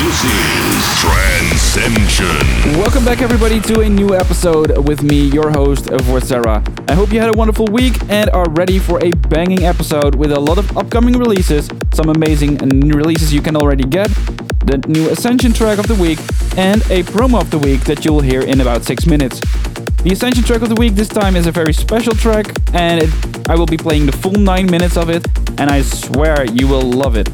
this is Trancescension. Welcome back, everybody, to a new episode with me, your host, Vorcera. I hope you had a wonderful week and are ready for a banging episode with a lot of upcoming releases, some amazing new releases you can already get, the new Ascension track of the week, and a promo of the week that you'll hear in about six minutes. The Ascension track of the week this time is a very special track, and it, I will be playing the full 9 minutes of it, and I swear you will love it.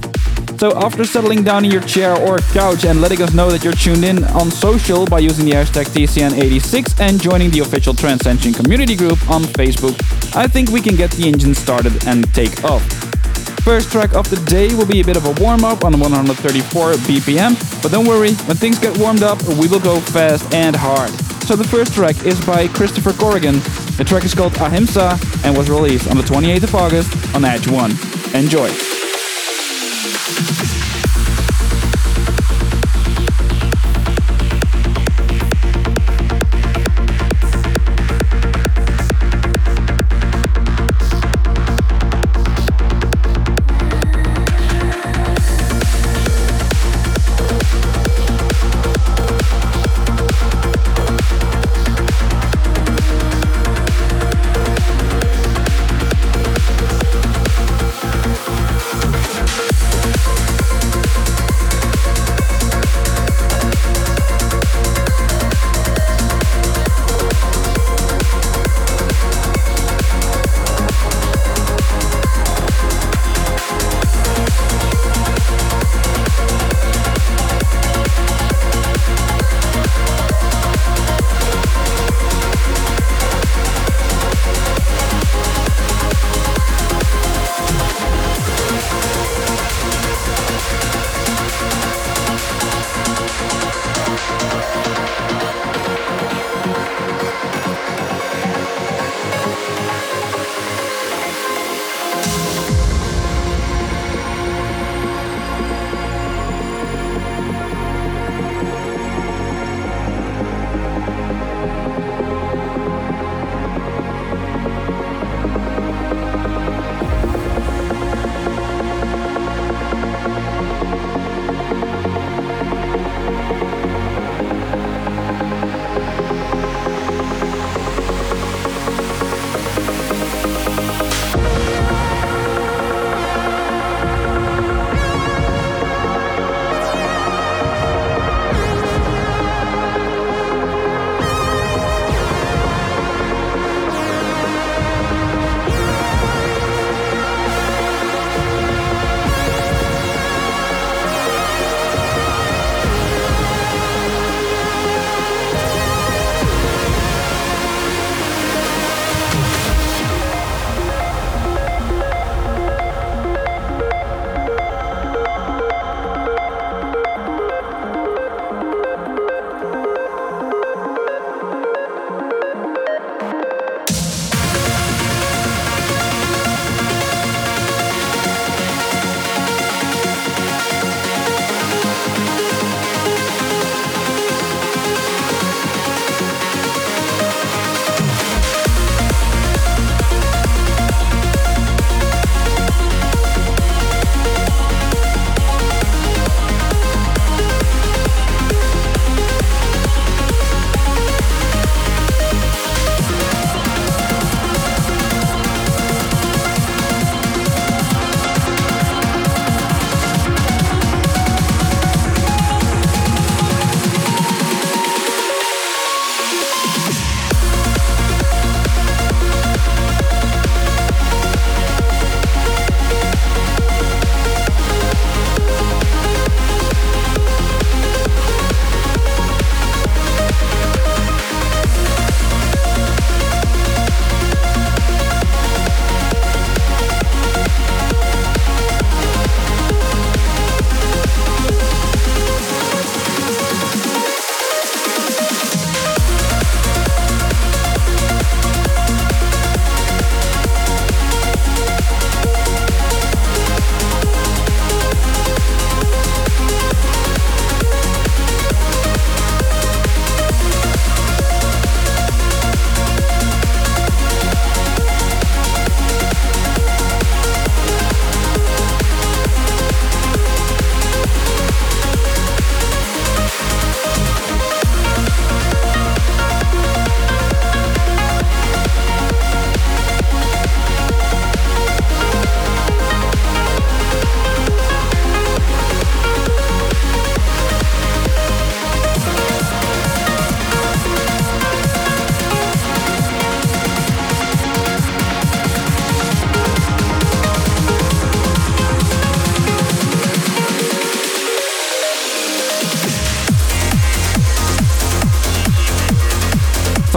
So after settling down in your chair or couch and letting us know that you're tuned in on social by using the hashtag TCN86 and joining the official Trancescension community group on Facebook, I think we can get the engine started and take off. First track of the day will be a bit of a warm-up on 134 BPM, but don't worry, when things get warmed up, we will go fast and hard. So the first track is by Christopher Corrigan. The track is called Ahimsa and was released on the 28th of August on Edge 1. Enjoy. Thank you.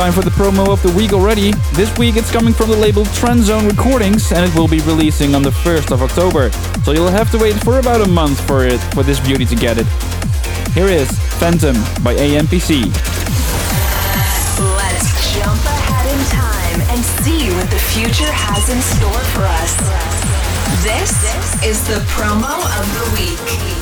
Time for the promo of the week already. This week it's coming from the label TranZone Recordings and it will be releasing on the 1st of October. So you'll have to wait for about a month for it for this beauty to get it. Here is Phantom by aNPC. Let's jump ahead in time and see what the future has in store for us. This is the promo of the week.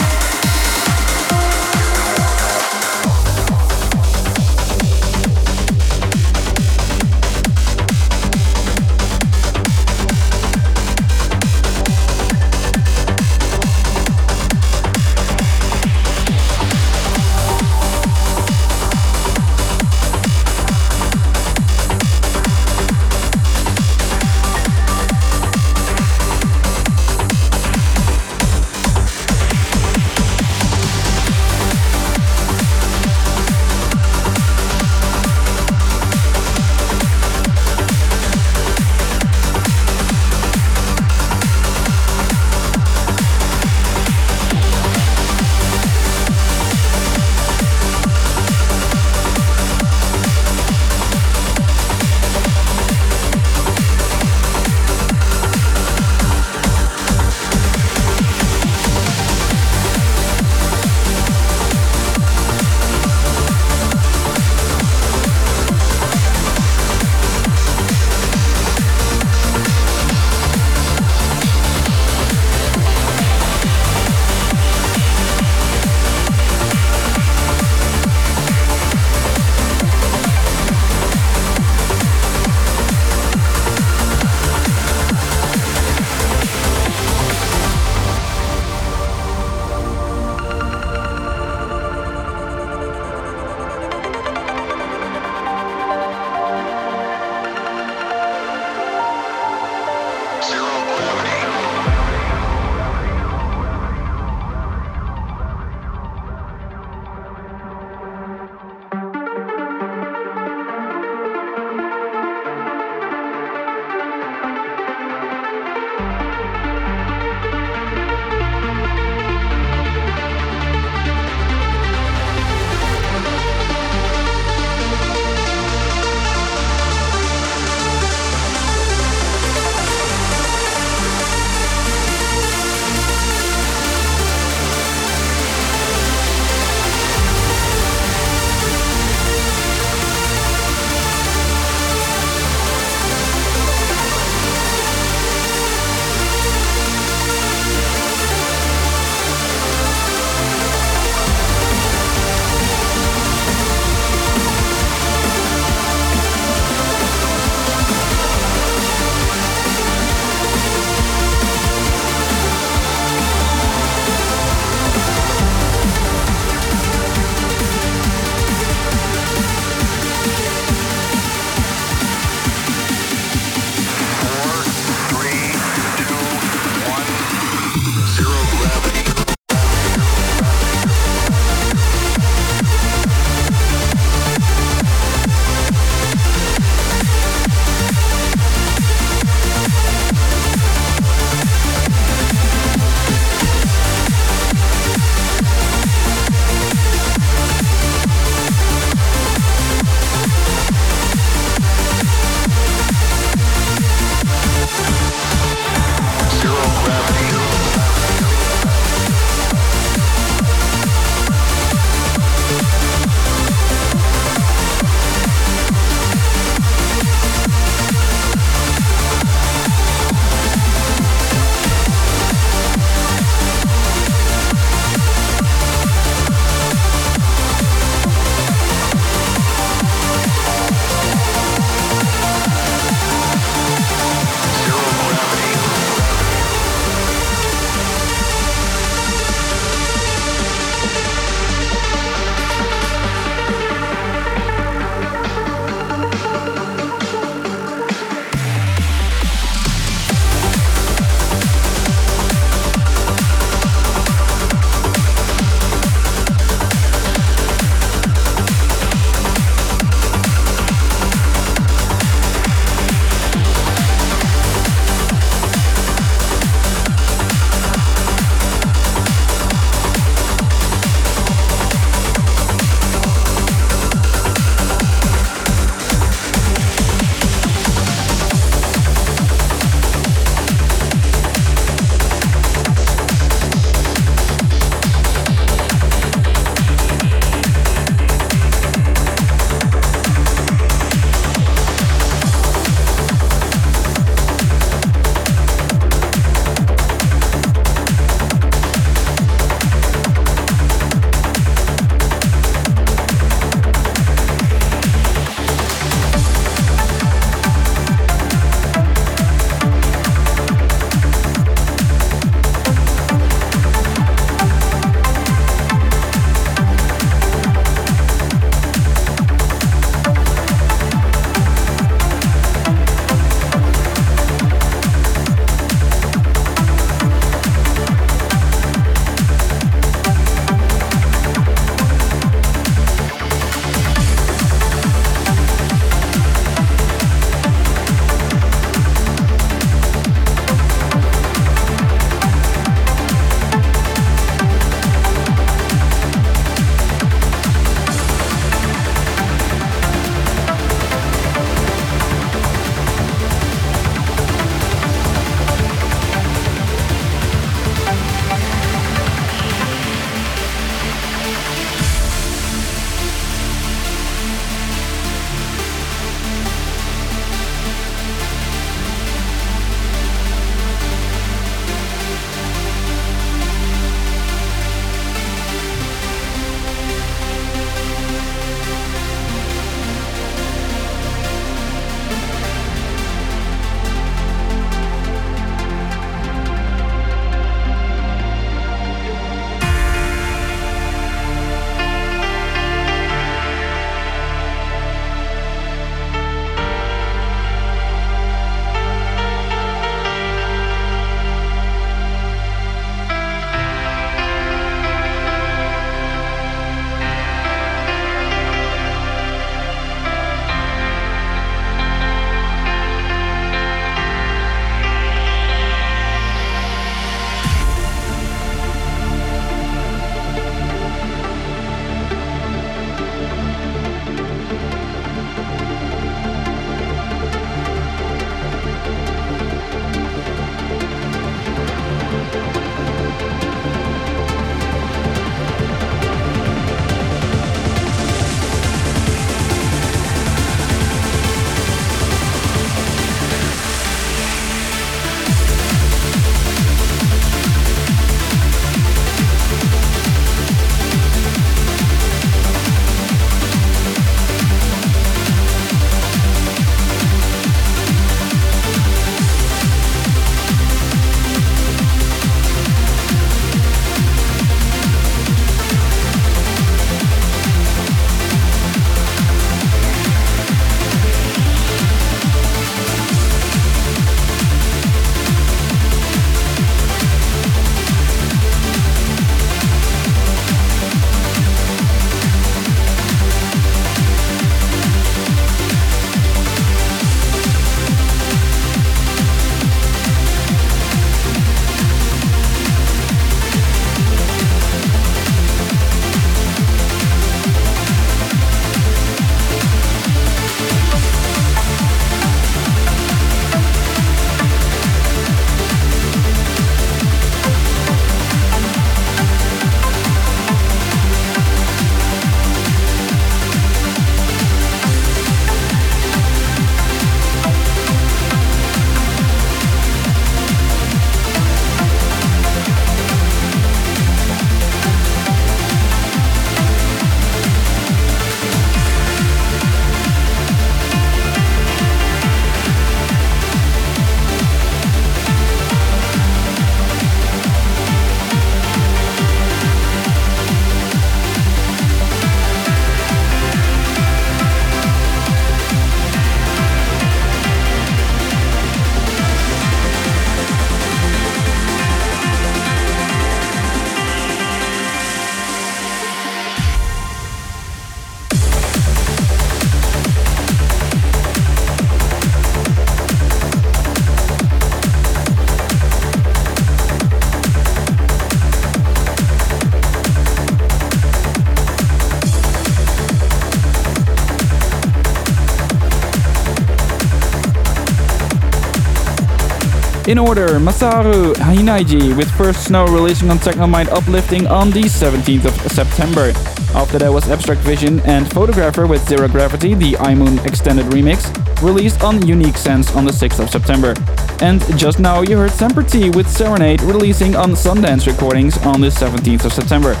In order, Masaru Hinaiji with First Snow releasing on Tecnomind Uplifting on the 17th of September. After that was Abstract Vision and Photographer with Zero Gravity, the Aimoon Extended Remix, released on Unique Sense on the 6th of September. And just now you heard Semper T with Serenade releasing on Sundance Recordings on the 17th of September.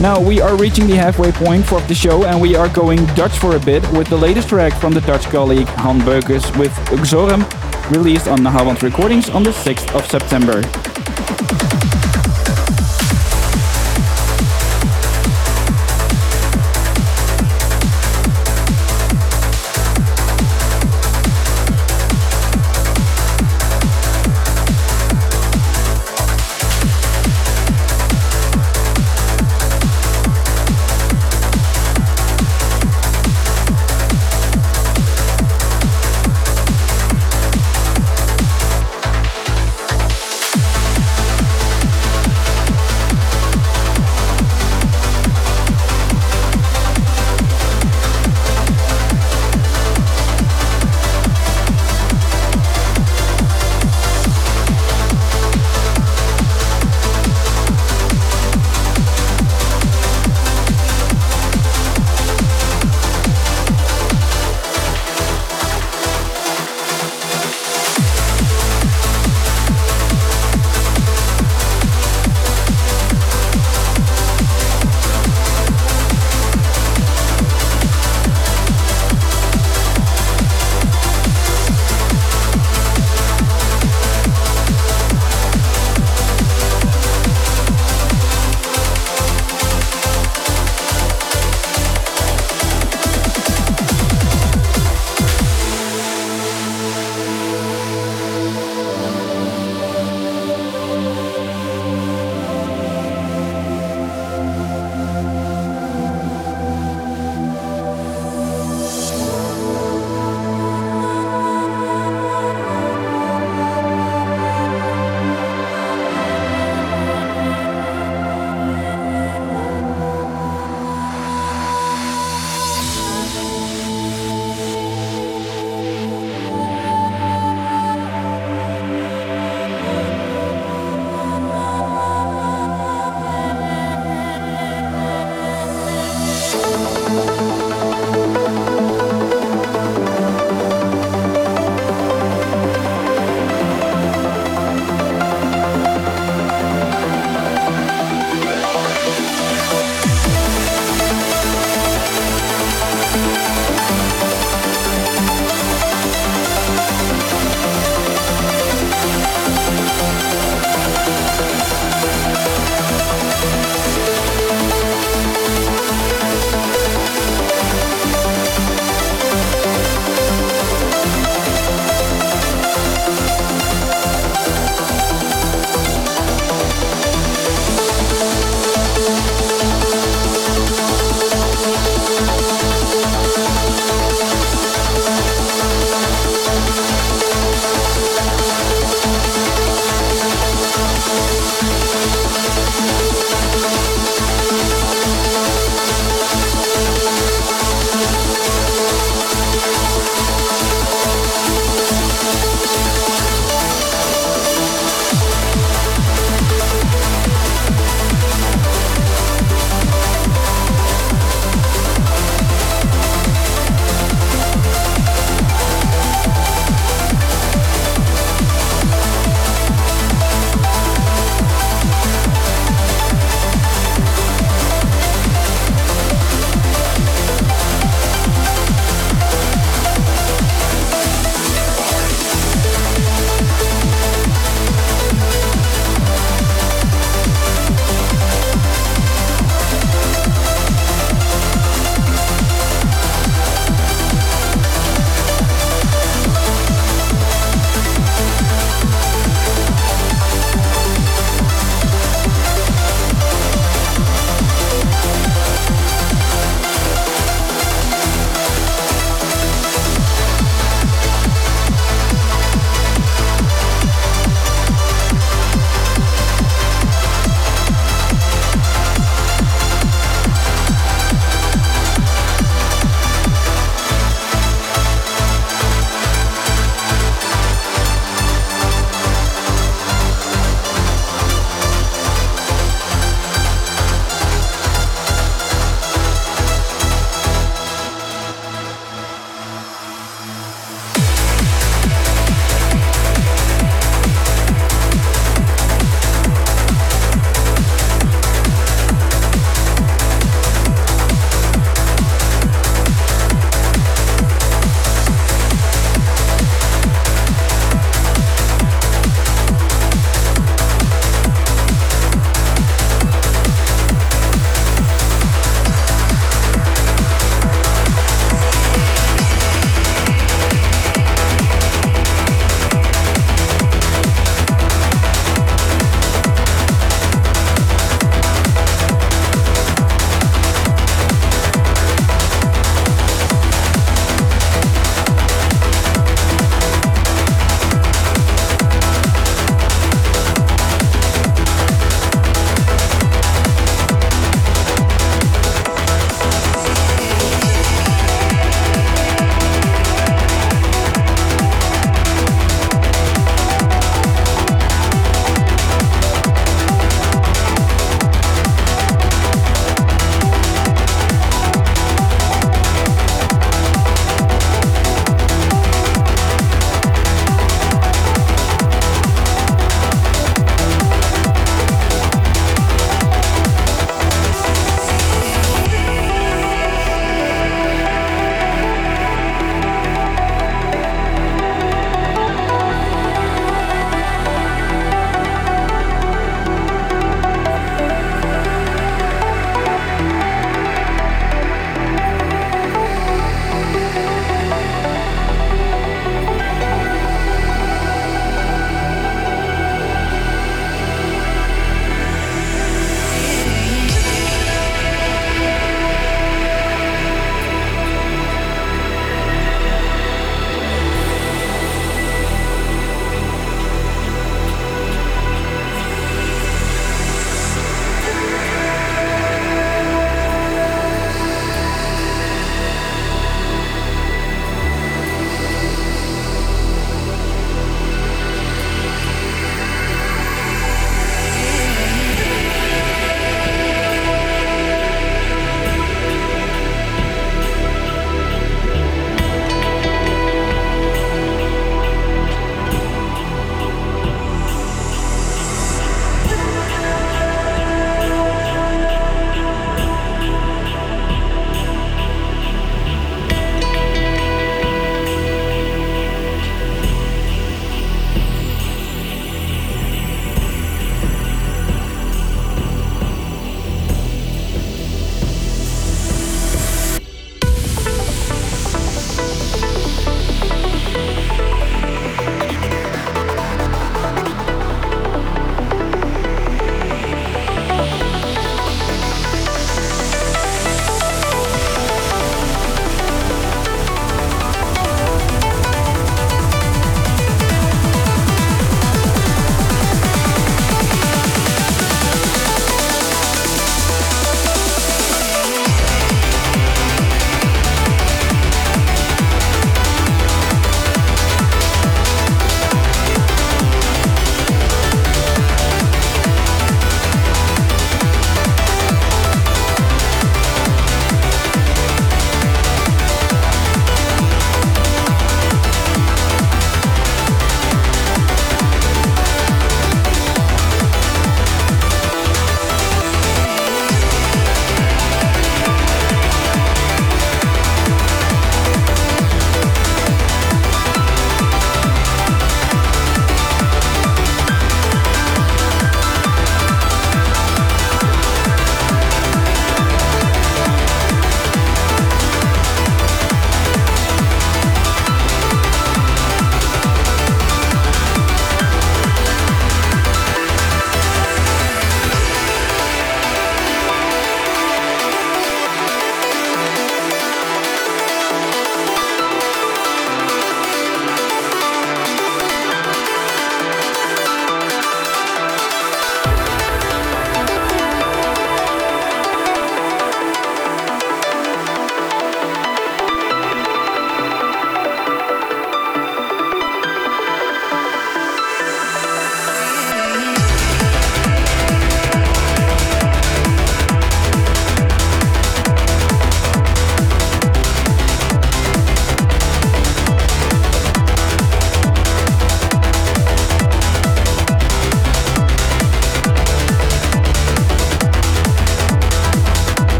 Now we are reaching the halfway point for the show and we are going Dutch for a bit with the latest track from the Dutch colleague Han Beukers with Uxorem, released on Nahawand Recordings on the 6th of September.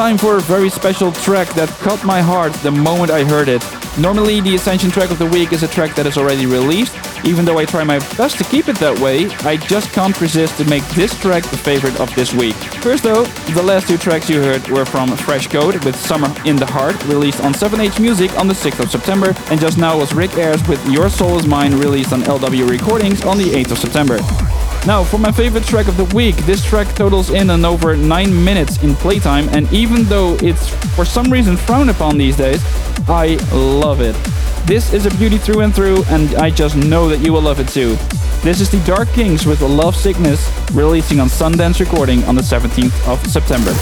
Time for a very special track that caught my heart the moment I heard it. Normally, the Ascension track of the week is a track that is already released. Even though I try my best to keep it that way, I just can't resist to make this track the favorite of this week. First though, the last two tracks you heard were from Fresh Code with Summer in the Heart, released on 7AGE Music on the 6th of September, and just now was Ric Aires with Your Soul Is Mine, released on LW Recordings on the 8th of September. Now, for my favorite track of the week, this track totals in an over 9 minutes in playtime, and even though it's for some reason frowned upon these days, I love it. This is a beauty through and through, and I just know that you will love it too. This is the Darkingz with Lovesickness, releasing on Sundance Recording on the 17th of September.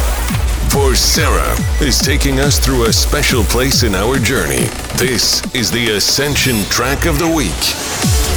Vorcera is taking us through a special place in our journey. This is the Ascension track of the week.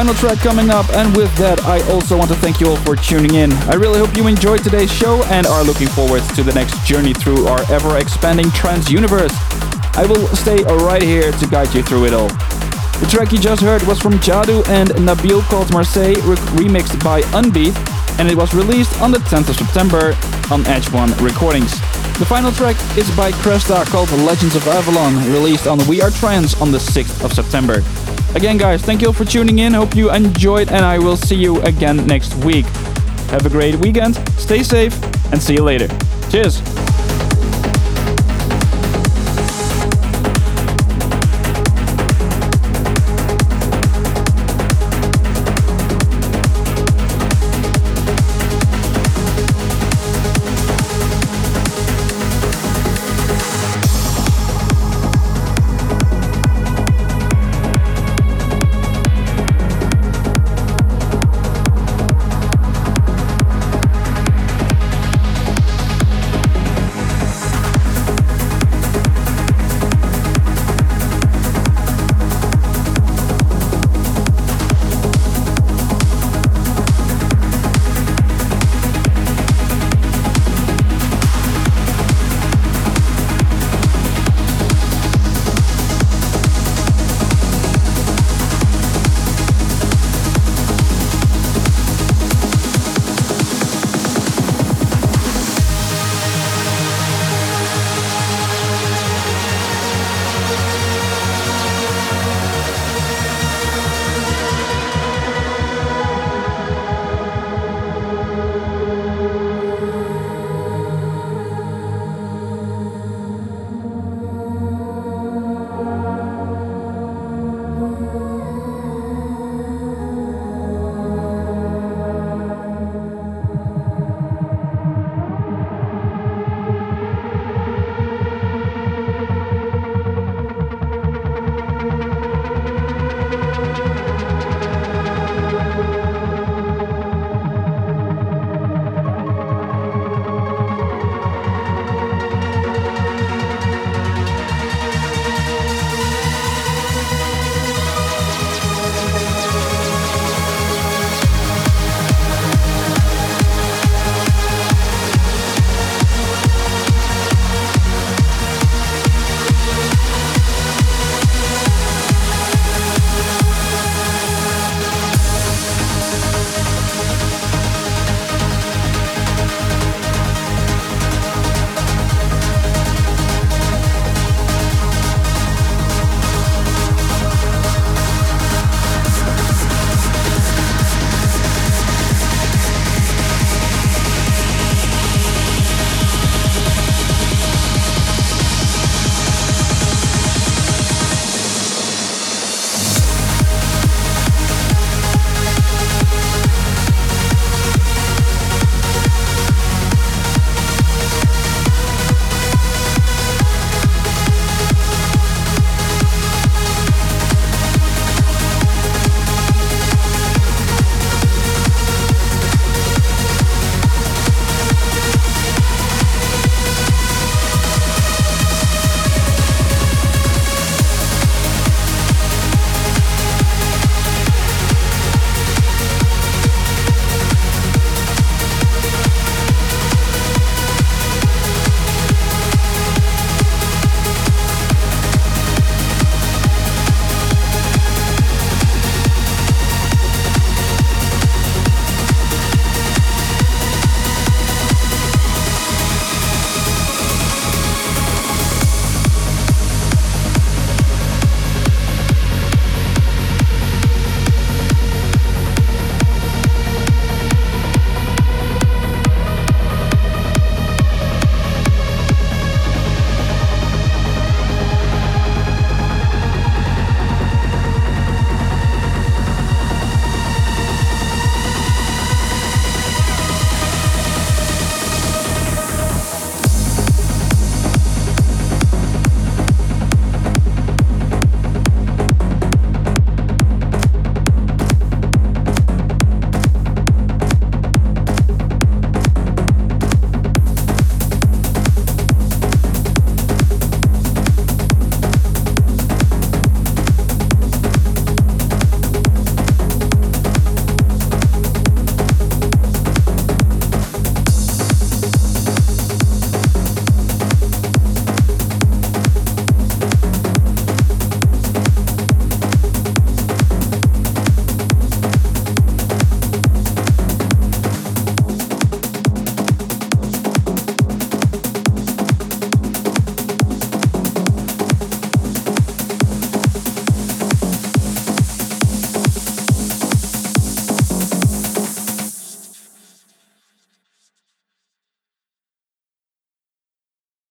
Final track coming up, and with that, I also want to thank you all for tuning in. I really hope you enjoyed today's show and are looking forward to the next journey through our ever expanding trance universe. I will stay right here to guide you through it all. The track you just heard was from Jaadu and Nabil called Marseille, re- remixed by Unbeat, and it was released on the 10th of September on Edge One Recordings. The final track is by Cresta called Legends of Avalon, released on We Are Trance on the 6th of September. Again, guys, thank you all for tuning in. Hope you enjoyed, and I will see you again next week. Have a great weekend, stay safe, and see you later. Cheers!